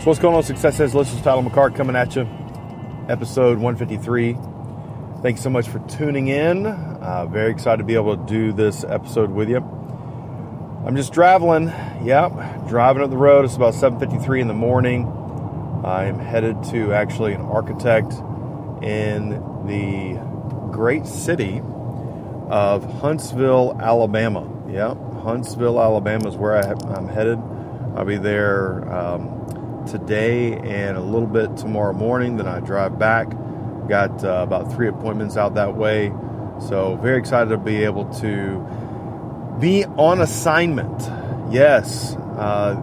So what's going on, Success Edge? Listeners, Tyler McCart coming at you, episode 153. Thanks so much for tuning in. Uh, very excited to be able to do this episode with you. I'm just traveling. Yep, driving up the road. It's about 7:53 in the morning. I'm headed to actually an architect in the great city of Huntsville, Alabama. Yep, Huntsville, Alabama is where I, am headed. I'll be there. Um, today and a little bit tomorrow morning. Then I drive back. Got uh, about three appointments out that way. So, very excited to be able to be on assignment. Yes. Uh,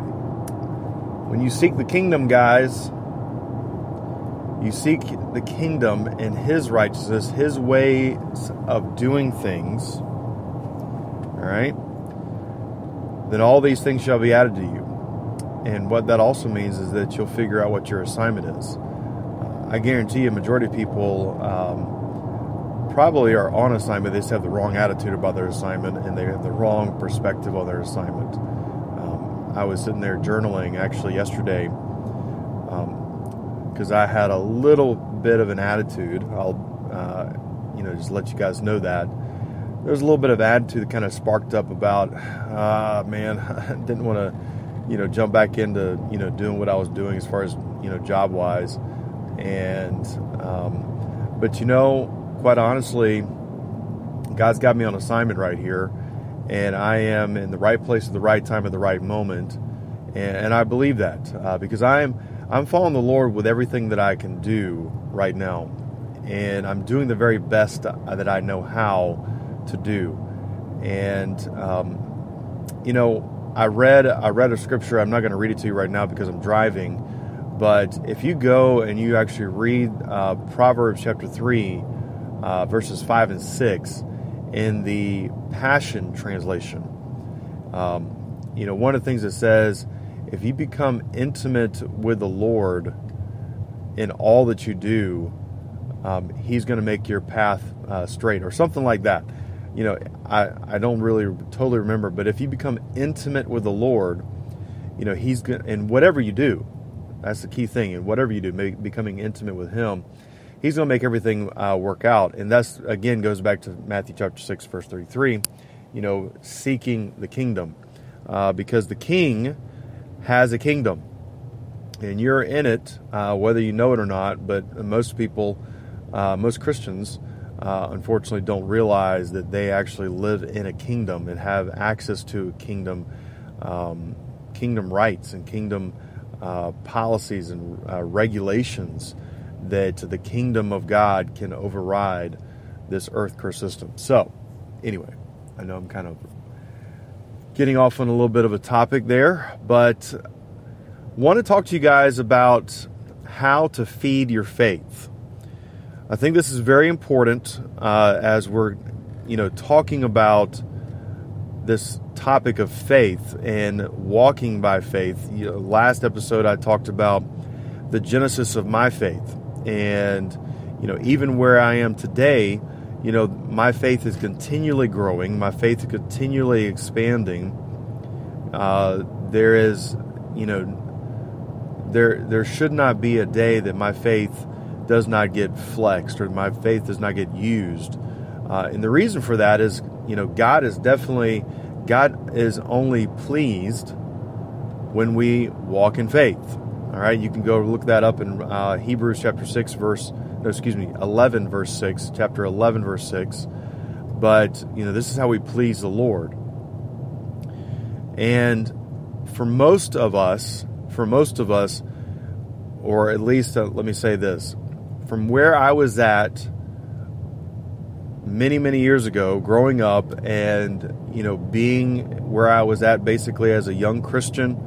when you seek the kingdom, guys, you seek the kingdom and his righteousness, his ways of doing things. All right? Then all these things shall be added to you. And what that also means is that you'll figure out what your assignment is. Uh, I guarantee a majority of people um, probably are on assignment. They just have the wrong attitude about their assignment and they have the wrong perspective on their assignment. Um, I was sitting there journaling actually yesterday because um, I had a little bit of an attitude. I'll, uh, you know, just let you guys know that there's a little bit of attitude that kind of sparked up about, ah, man, I didn't want to you know, jump back into, you know, doing what I was doing as far as, you know, job wise. And, um, but you know, quite honestly, God's got me on assignment right here, and I am in the right place at the right time at the right moment. And, and I believe that uh, because I'm, I'm following the Lord with everything that I can do right now. And I'm doing the very best that I know how to do. And, um, you know, I read I read a scripture. I'm not going to read it to you right now because I'm driving. But if you go and you actually read uh, Proverbs chapter three, uh, verses five and six, in the Passion translation, um, you know one of the things it says, if you become intimate with the Lord in all that you do, um, He's going to make your path uh, straight, or something like that you know, I, I don't really totally remember, but if you become intimate with the Lord, you know, He's going to, and whatever you do, that's the key thing. And whatever you do, make, becoming intimate with Him, He's going to make everything uh, work out. And that's, again, goes back to Matthew chapter 6, verse 33, you know, seeking the kingdom. Uh, because the king has a kingdom and you're in it, uh, whether you know it or not. But most people, uh, most Christians, uh, unfortunately don't realize that they actually live in a kingdom and have access to kingdom um, kingdom rights and kingdom uh, policies and uh, regulations that the kingdom of God can override this earth curse system. So, anyway, I know I'm kind of getting off on a little bit of a topic there, but want to talk to you guys about how to feed your faith. I think this is very important uh, as we're, you know, talking about this topic of faith and walking by faith. You know, last episode, I talked about the genesis of my faith, and you know, even where I am today, you know, my faith is continually growing. My faith is continually expanding. Uh, there is, you know, there there should not be a day that my faith does not get flexed or my faith does not get used. Uh, and the reason for that is, you know, God is definitely, God is only pleased when we walk in faith. All right, you can go look that up in uh, Hebrews chapter 6, verse, no, excuse me, 11, verse 6, chapter 11, verse 6. But, you know, this is how we please the Lord. And for most of us, for most of us, or at least uh, let me say this from where I was at many, many years ago, growing up, and you know, being where I was at basically as a young Christian,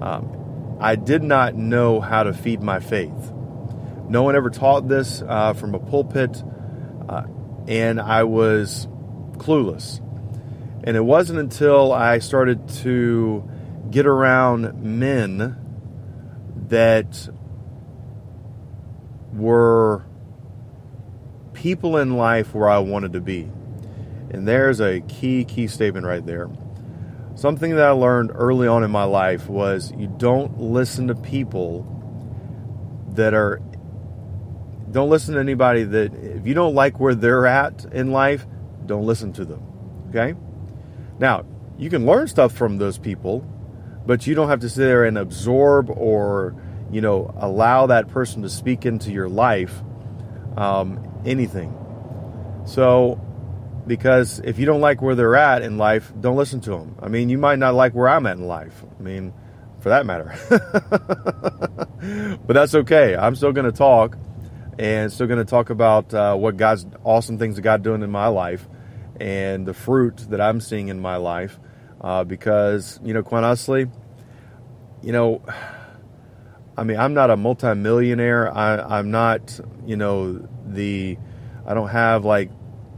Um, I did not know how to feed my faith. No one ever taught this uh, from a pulpit, uh, and I was clueless. And it wasn't until I started to get around men that were people in life where I wanted to be. And there's a key, key statement right there. Something that I learned early on in my life was you don't listen to people that are, don't listen to anybody that, if you don't like where they're at in life, don't listen to them. Okay? Now, you can learn stuff from those people, but you don't have to sit there and absorb or, you know, allow that person to speak into your life um, anything. So, because if you don't like where they're at in life, don't listen to them. I mean, you might not like where I'm at in life. I mean, for that matter. but that's okay. I'm still going to talk and still going to talk about uh, what God's awesome things that God doing in my life and the fruit that I'm seeing in my life. Uh, because, you know, quite honestly, you know, I mean, I'm not a multimillionaire. I, I'm not, you know, the, I don't have like,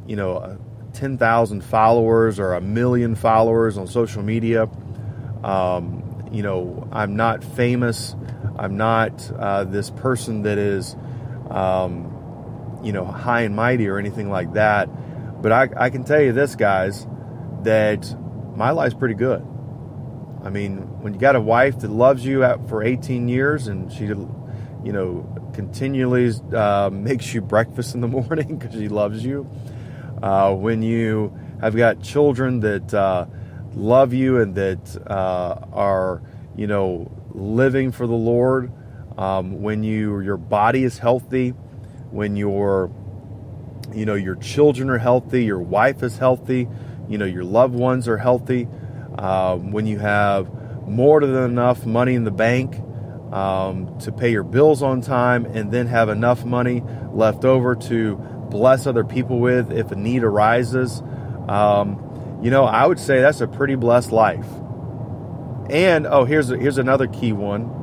you know, 10,000 followers or a million followers on social media. Um, you know, I'm not famous. I'm not uh, this person that is, um, you know, high and mighty or anything like that. But I, I can tell you this, guys, that my life's pretty good. I mean, when you got a wife that loves you for 18 years and she, you know, continually uh, makes you breakfast in the morning because she loves you, uh, when you have got children that uh, love you and that uh, are, you know, living for the Lord, um, when you your body is healthy, when your you know your children are healthy, your wife is healthy, you know your loved ones are healthy. Uh, when you have more than enough money in the bank um, to pay your bills on time, and then have enough money left over to bless other people with if a need arises, um, you know I would say that's a pretty blessed life. And oh, here's here's another key one.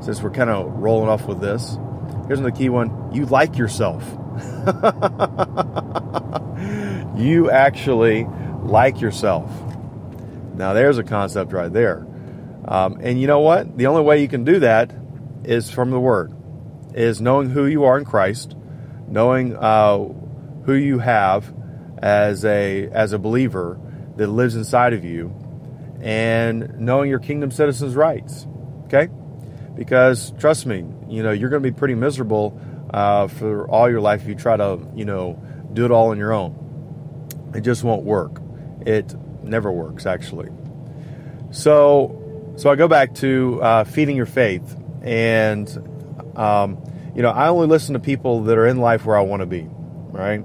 Since we're kind of rolling off with this, here's another key one. You like yourself. you actually like yourself. Now, there's a concept right there. Um, and you know what? The only way you can do that is from the Word, is knowing who you are in Christ, knowing uh, who you have as a as a believer that lives inside of you, and knowing your kingdom citizens' rights. Okay, because trust me, you know you're going to be pretty miserable uh, for all your life if you try to, you know, do it all on your own. It just won't work. It never works, actually. So, so I go back to uh, feeding your faith, and um, you know, I only listen to people that are in life where I want to be, right?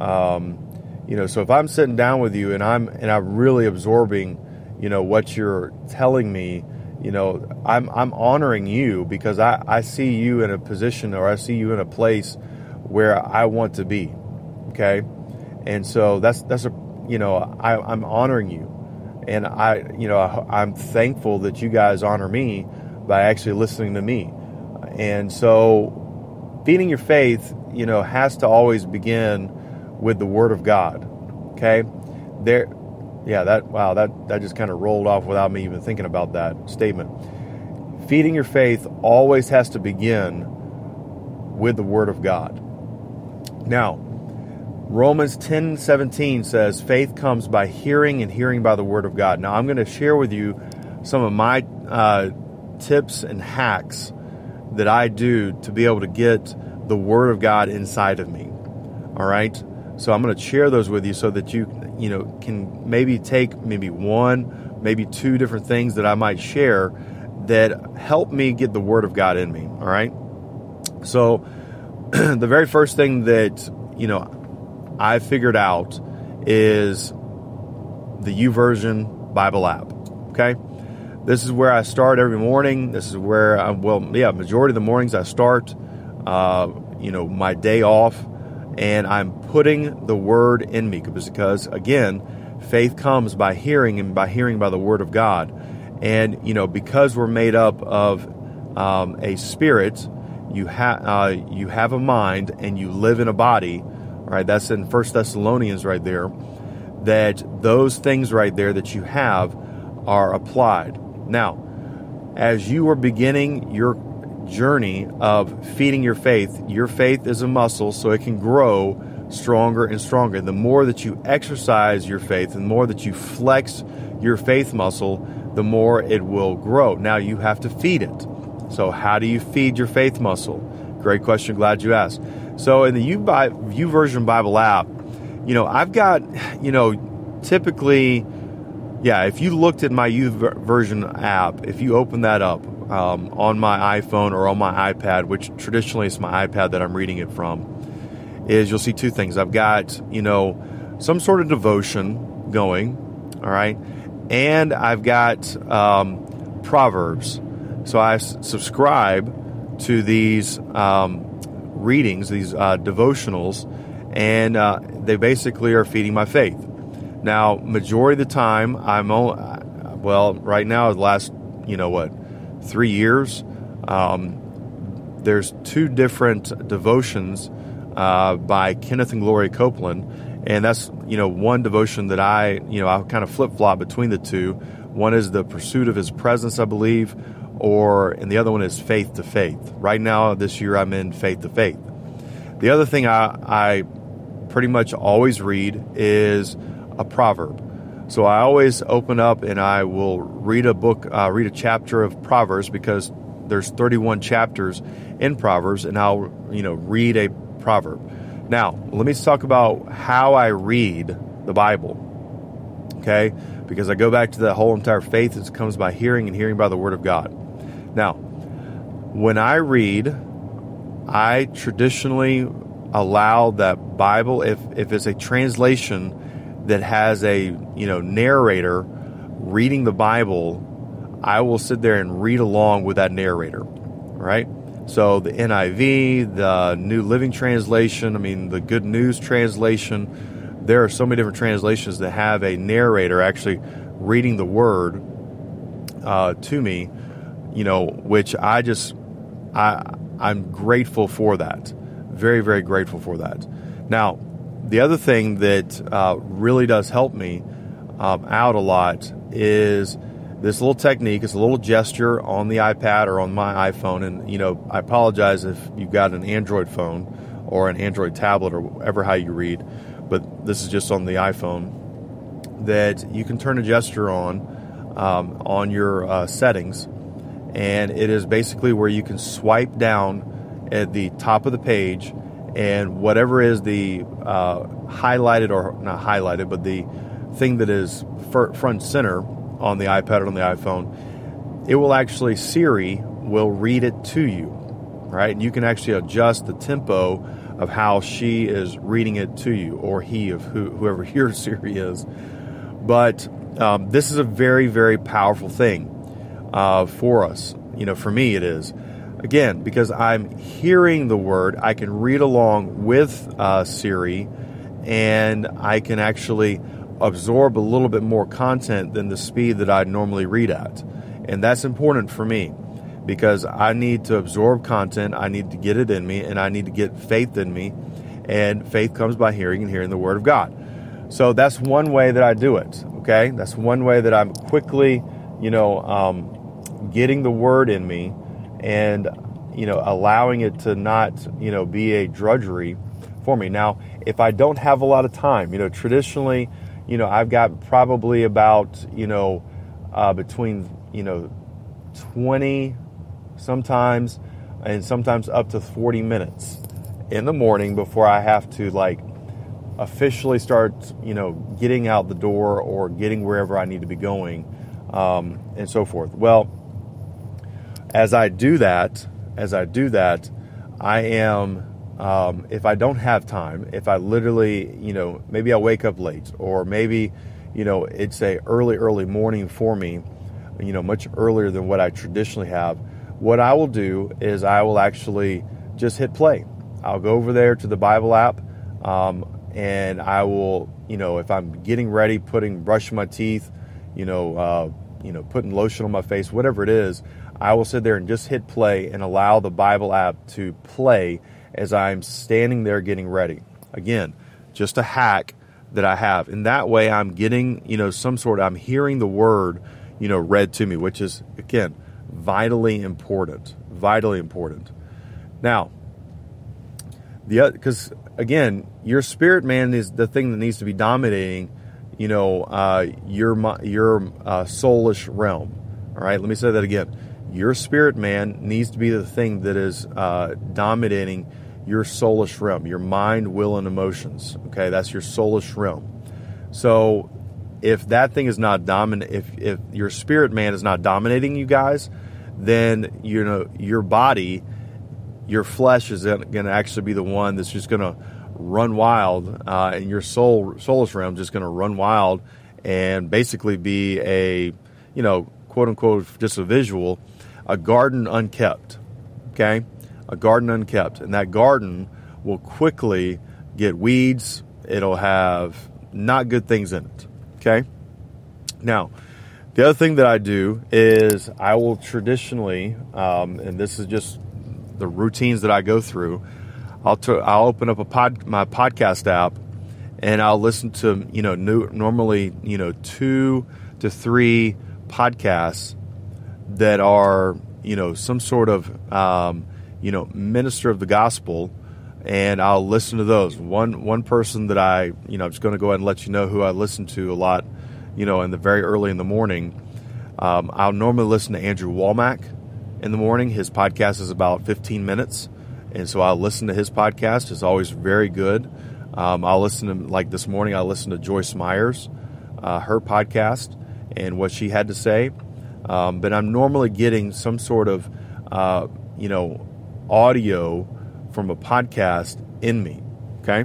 Um, you know, so if I'm sitting down with you and I'm and I'm really absorbing, you know, what you're telling me you know i'm i'm honoring you because i i see you in a position or i see you in a place where i want to be okay and so that's that's a you know i i'm honoring you and i you know I, i'm thankful that you guys honor me by actually listening to me and so feeding your faith you know has to always begin with the word of god okay there yeah, that wow, that that just kind of rolled off without me even thinking about that statement. Feeding your faith always has to begin with the word of God. Now, Romans 10 17 says, faith comes by hearing and hearing by the word of God. Now, I'm going to share with you some of my uh, tips and hacks that I do to be able to get the word of God inside of me. All right? So I'm going to share those with you so that you you know, can maybe take maybe one, maybe two different things that I might share that help me get the Word of God in me. All right. So, the very first thing that, you know, I figured out is the YouVersion Bible app. Okay. This is where I start every morning. This is where I'm. well, yeah, majority of the mornings I start, uh, you know, my day off and I'm putting the word in me because, again, faith comes by hearing and by hearing by the word of God. And, you know, because we're made up of um, a spirit, you, ha- uh, you have a mind and you live in a body, right? That's in First Thessalonians right there, that those things right there that you have are applied. Now, as you are beginning your journey of feeding your faith, your faith is a muscle, so it can grow stronger and stronger. The more that you exercise your faith, and the more that you flex your faith muscle, the more it will grow. Now you have to feed it. So, how do you feed your faith muscle? Great question. Glad you asked. So, in the Bible YouVersion Bible app, you know, I've got, you know, typically, yeah, if you looked at my YouVersion app, if you open that up um, on my iPhone or on my iPad, which traditionally is my iPad that I'm reading it from, is you'll see two things. I've got, you know, some sort of devotion going, all right, and I've got um, Proverbs. So I subscribe to these um, readings, these uh, devotionals, and uh, they basically are feeding my faith. Now, majority of the time, I'm only, well, right now, the last, you know what, three years, um, there's two different devotions uh, by Kenneth and Gloria Copeland, and that's you know one devotion that I you know I kind of flip flop between the two. One is the pursuit of His presence, I believe, or and the other one is faith to faith. Right now, this year, I'm in faith to faith. The other thing I, I pretty much always read is a proverb. So I always open up and I will read a book, uh, read a chapter of Proverbs because there's 31 chapters in Proverbs, and I'll you know read a proverb. Now, let me talk about how I read the Bible. Okay? Because I go back to the whole entire faith that comes by hearing and hearing by the Word of God. Now, when I read, I traditionally allow that Bible, if, if it's a translation that has a you know narrator reading the Bible, I will sit there and read along with that narrator. Right? So the NIV, the New Living Translation, I mean the Good News Translation, there are so many different translations that have a narrator actually reading the word uh, to me, you know, which I just I I'm grateful for that, very very grateful for that. Now, the other thing that uh, really does help me um, out a lot is this little technique is a little gesture on the iPad or on my iPhone. And, you know, I apologize if you've got an Android phone or an Android tablet or whatever how you read, but this is just on the iPhone that you can turn a gesture on um, on your uh, settings. And it is basically where you can swipe down at the top of the page and whatever is the uh, highlighted or not highlighted, but the thing that is front center on the iPad or on the iPhone, it will actually Siri will read it to you, right? And you can actually adjust the tempo of how she is reading it to you, or he of who, whoever your Siri is. But um, this is a very, very powerful thing uh, for us. You know, for me, it is. Again, because I'm hearing the word, I can read along with uh, Siri, and I can actually absorb a little bit more content than the speed that I'd normally read at. And that's important for me because I need to absorb content, I need to get it in me, and I need to get faith in me. And faith comes by hearing and hearing the Word of God. So that's one way that I do it. Okay, that's one way that I'm quickly, you know, um, getting the Word in me, and you know, allowing it to not, you know, be a drudgery for me. Now, if I don't have a lot of time, you know, traditionally you know, I've got probably about, you know, uh, between, you know, 20 sometimes and sometimes up to 40 minutes in the morning before I have to like officially start, you know, getting out the door or getting wherever I need to be going um, and so forth. Well, as I do that, as I do that, I am um, if I don't have time, if I literally, you know, maybe I wake up late, or maybe, you know, it's a early, early morning for me, you know, much earlier than what I traditionally have. What I will do is I will actually just hit play. I'll go over there to the Bible app, um, and I will, you know, if I'm getting ready, putting brushing my teeth, you know, uh, you know, putting lotion on my face, whatever it is, I will sit there and just hit play and allow the Bible app to play as I'm standing there getting ready. Again, just a hack that I have. And that way I'm getting, you know, some sort of, I'm hearing the word, you know, read to me, which is, again, vitally important. Vitally important. Now, the because again, your spirit man is the thing that needs to be dominating, you know, uh, your your uh, soulish realm. All right, let me say that again. Your spirit man needs to be the thing that is uh, dominating your soulish realm, your mind, will, and emotions. Okay, that's your soulish realm. So, if that thing is not dominant, if if your spirit man is not dominating you guys, then you know your body, your flesh is going to actually be the one that's just going to run wild, uh, and your soul soulish realm is just going to run wild and basically be a you know quote unquote just a visual, a garden unkept. Okay a garden unkept, and that garden will quickly get weeds. It'll have not good things in it. Okay. Now, the other thing that I do is I will traditionally, um, and this is just the routines that I go through. I'll t- I'll open up a pod my podcast app, and I'll listen to you know new, normally you know two to three podcasts that are you know some sort of um, you know, minister of the gospel, and I'll listen to those. One one person that I, you know, I'm just going to go ahead and let you know who I listen to a lot, you know, in the very early in the morning. Um, I'll normally listen to Andrew Wommack in the morning. His podcast is about 15 minutes, and so I'll listen to his podcast. It's always very good. Um, I'll listen to like this morning. I listened to Joyce Meyers, uh, her podcast, and what she had to say. Um, but I'm normally getting some sort of, uh, you know, audio from a podcast in me. Okay,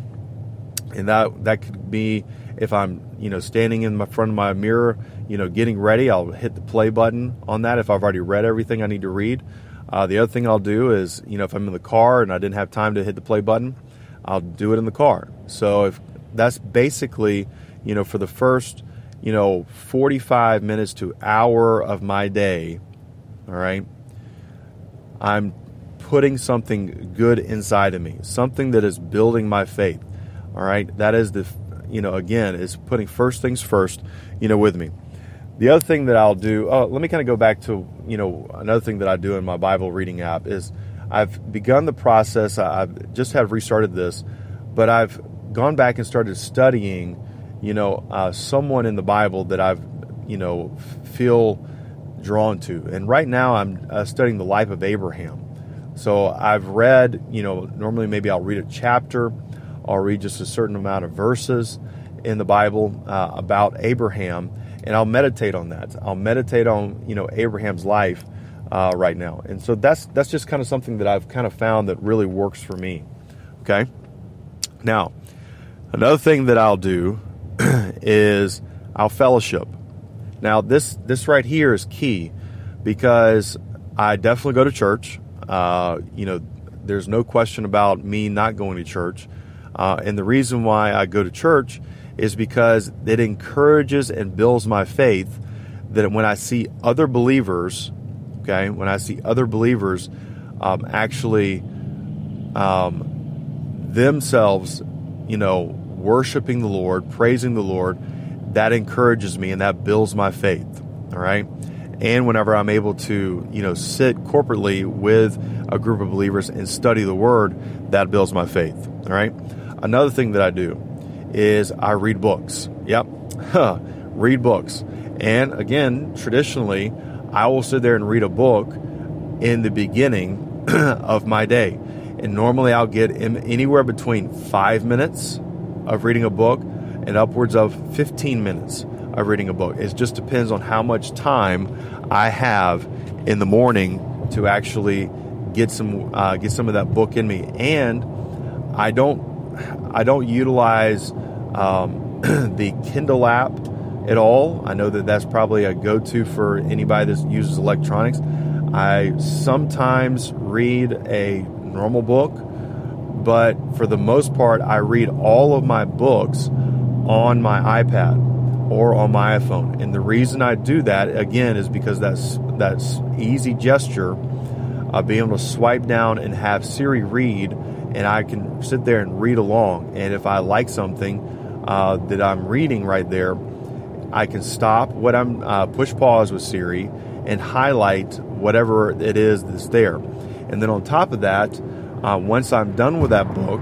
and that that could be if I'm you know standing in my front of my mirror, you know, getting ready. I'll hit the play button on that if I've already read everything I need to read. Uh, the other thing I'll do is, you know, if I'm in the car and I didn't have time to hit the play button, I'll do it in the car. So if that's basically, you know, for the first, you know, 45 minutes to hour of my day, all right, I'm putting something good inside of me, something that is building my faith. All right, that is the, you know, again, is putting first things first, you know, with me. The other thing that I'll do, oh, let me kind of go back to, you know, another thing that I do in my Bible reading app is I've begun the process. I've just have restarted this, but I've gone back and started studying, you know, uh, someone in the Bible that I've, you know, feel drawn to. And right now I'm uh, studying the life of Abraham. So I've read, you know, normally maybe I'll read a chapter, I'll read just a certain amount of verses in the Bible uh, about Abraham, and I'll meditate on that. I'll meditate on, you know, Abraham's life uh, right now, and so that's that's just kind of something that I've kind of found that really works for me. Okay. Now, another thing that I'll do is I'll fellowship. Now, this this right here is key because I definitely go to church. Uh, you know, there's no question about me not going to church. Uh, and the reason why I go to church is because it encourages and builds my faith that when I see other believers, okay, when I see other believers um, actually um, themselves, you know, worshiping the Lord, praising the Lord, that encourages me and that builds my faith. All right and whenever I'm able to, you know, sit corporately with a group of believers and study the Word, that builds my faith. All right. Another thing that I do is I read books. Yep, read books. And again, traditionally, I will sit there and read a book in the beginning of my day. And normally I'll get anywhere between five minutes of reading a book and upwards of 15 minutes of reading a book. It just depends on how much time I have in the morning to actually get some uh, get some of that book in me. And I don't I don't utilize um, the Kindle app at all. I know that that's probably a go to for anybody that uses electronics. I sometimes read a normal book, but for the most part, I read all of my books on my iPad or on my iPhone. And the reason I do that again is because that's that's easy gesture of being able to swipe down and have Siri read, and I can sit there and read along. And if I like something uh, that I'm reading right there, I can stop what I'm uh, push pause with Siri and highlight whatever it is that's there. And then on top of that, uh, once I'm done with that book,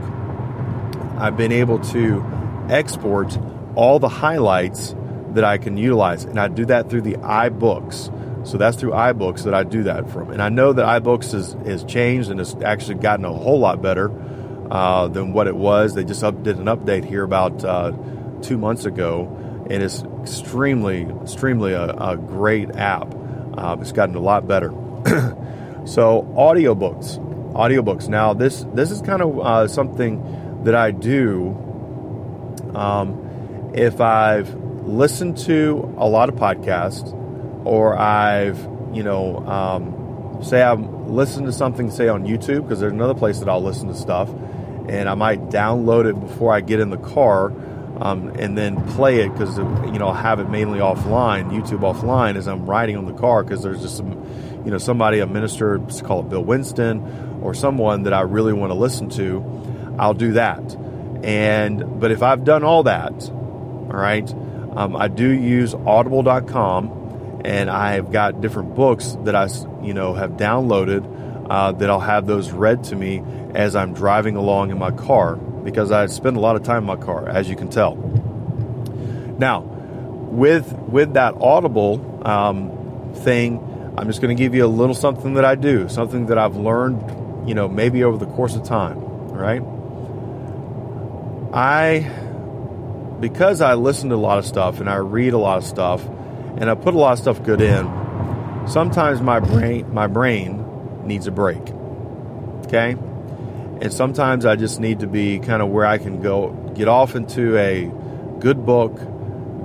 I've been able to export all the highlights that I can utilize. And I do that through the iBooks. So that's through iBooks that I do that from. And I know that iBooks has, has changed and has actually gotten a whole lot better uh, than what it was. They just up, did an update here about uh, two months ago, and it's extremely, extremely a, a great app. Uh, it's gotten a lot better. so audiobooks, audiobooks. Now this this is kind of uh, something that I do. Um, if I've listened to a lot of podcasts, or I've you know um, say I've listened to something say on YouTube because there's another place that I'll listen to stuff, and I might download it before I get in the car. Um, and then play it because you know I'll have it mainly offline, YouTube offline, as I'm riding on the car because there's just some, you know, somebody a minister, call it Bill Winston, or someone that I really want to listen to. I'll do that, and but if I've done all that, all right, um, I do use Audible.com, and I've got different books that I you know have downloaded uh, that I'll have those read to me as I'm driving along in my car because I spend a lot of time in my car, as you can tell. Now, with with that Audible um, thing, I'm just going to give you a little something that I do, something that I've learned, you know, maybe over the course of time. Right? I because I listen to a lot of stuff and I read a lot of stuff and I put a lot of stuff good in. Sometimes my brain my brain needs a break. Okay? And sometimes I just need to be kind of where I can go get off into a good book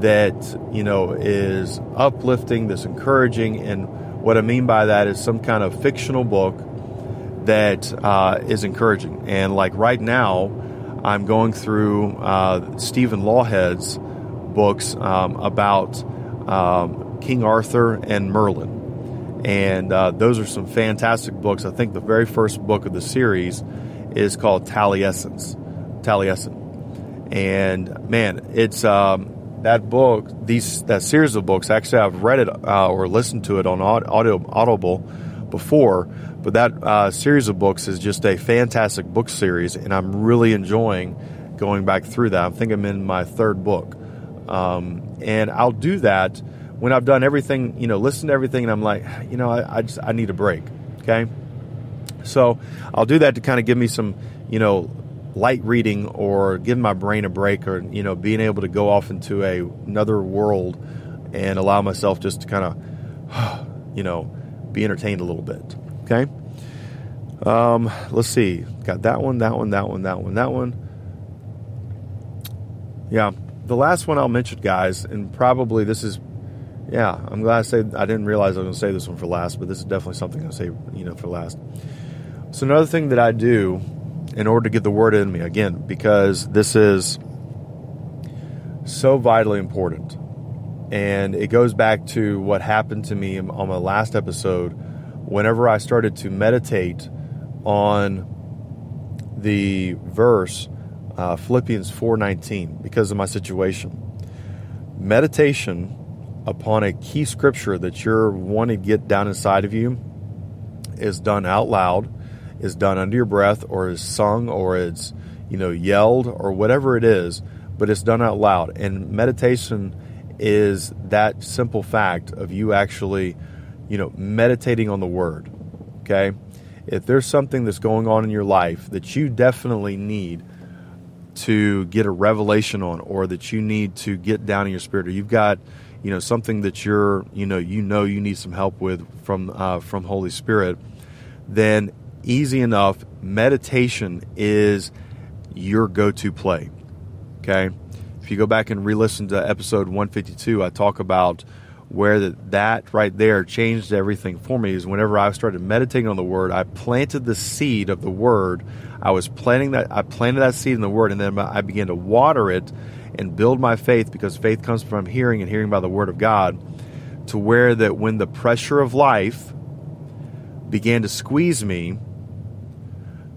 that, you know, is uplifting, that's encouraging. And what I mean by that is some kind of fictional book that uh, is encouraging. And like right now, I'm going through uh, Stephen Lawhead's books um, about um, King Arthur and Merlin. And uh, those are some fantastic books. I think the very first book of the series is called Taliesin. Taliesin. And man, it's um, that book, these that series of books. Actually, I've read it uh, or listened to it on audio Audible before, but that uh, series of books is just a fantastic book series, and I'm really enjoying going back through that. I think I'm in my third book, um, and I'll do that when I've done everything. You know, listen to everything, and I'm like, you know, I, I just I need a break. Okay, so I'll do that to kind of give me some, you know, light reading or give my brain a break or, you know, being able to go off into a, another world and allow myself just to kind of, you know, be entertained a little bit. Okay. Um, let's see. Got that one, that one, that one, that one, that one. Yeah. The last one I'll mention, guys, and probably this is yeah, I'm glad I said I didn't realize I was going to say this one for last, but this is definitely something I'll say, you know, for last. So another thing that I do in order to get the word in me again, because this is so vitally important, and it goes back to what happened to me on my last episode. Whenever I started to meditate on the verse uh, Philippians 4:19 because of my situation, meditation upon a key scripture that you're wanting to get down inside of you is done out loud is done under your breath or is sung or it's you know yelled or whatever it is but it's done out loud. And meditation is that simple fact of you actually you know meditating on the word okay if there's something that's going on in your life that you definitely need to get a revelation on or that you need to get down in your spirit or you've got you know something that you're you know you know you need some help with from uh, from holy spirit then easy enough. Meditation is your go to play. Okay? If you go back and re listen to episode 152, I talk about where that, that right there changed everything for me is whenever I started meditating on the word, I planted the seed of the word. I was planting that I planted that seed in the word and then I began to water it and build my faith because faith comes from hearing and hearing by the word of God to where that when the pressure of life began to squeeze me,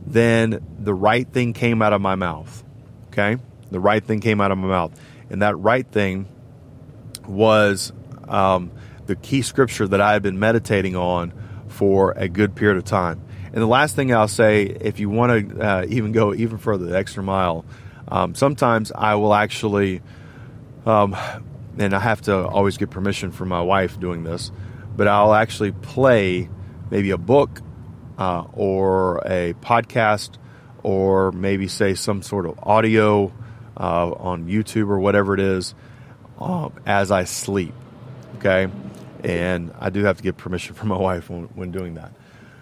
then the right thing came out of my mouth. Okay? The right thing came out of my mouth. And that right thing was um, the key scripture that I have been meditating on for a good period of time. And the last thing I'll say, if you want to uh, even go even further, the extra mile, um, sometimes I will actually, um, and I have to always get permission from my wife doing this, but I'll actually play maybe a book uh, or a podcast or maybe say some sort of audio uh, on YouTube or whatever it is um, as I sleep. Okay. And I do have to get permission from my wife when, when doing that.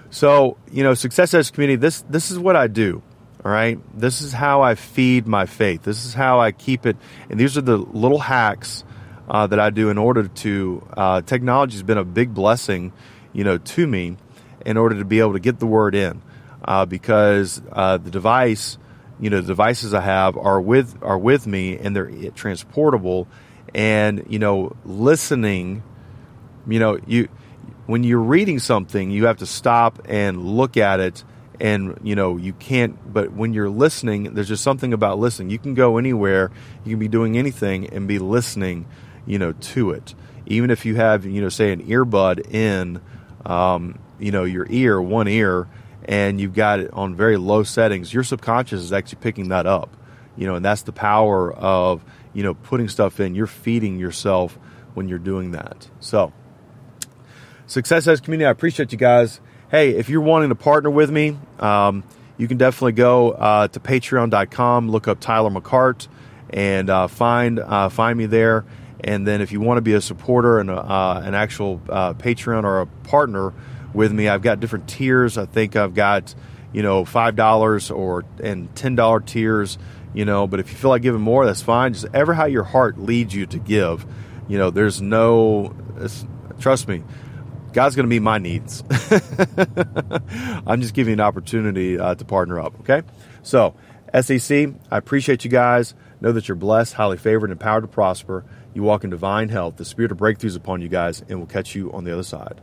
So, you know, Success Edge Community, this, this is what I do. All right. This is how I feed my faith. This is how I keep it. And these are the little hacks uh, that I do in order to, uh, technology has been a big blessing, you know, to me in order to be able to get the word in. Uh, because uh, the device, you know, the devices I have are with are with me and they're transportable, and you know, listening, you know, you when you're reading something, you have to stop and look at it and you know you can't but when you're listening there's just something about listening. You can go anywhere you can be doing anything and be listening you know to it. Even if you have you know say an earbud in um, you know your ear one ear and you've got it on very low settings your subconscious is actually picking that up. You know and that's the power of you know putting stuff in you're feeding yourself when you're doing that so Success Edge community i appreciate you guys hey, if you're wanting to partner with me, um, you can definitely go uh, to patreon.com, look up Tyler McCart, and uh, find uh, find me there. And then if you want to be a supporter and a, uh, an actual uh, Patreon or a partner with me, I've got different tiers. I think I've got you know five dollars or and ten dollar tiers. You know, but if you feel like giving more, that's fine. Just ever how your heart leads you to give. You know, there's no. Trust me, God's going to meet my needs. I'm just giving you an opportunity uh, to partner up, okay? So, SEC, I appreciate you guys. Know that you're blessed, highly favored, and empowered to prosper. You walk in divine health. The spirit of breakthroughs upon you guys, and we'll catch you on the other side.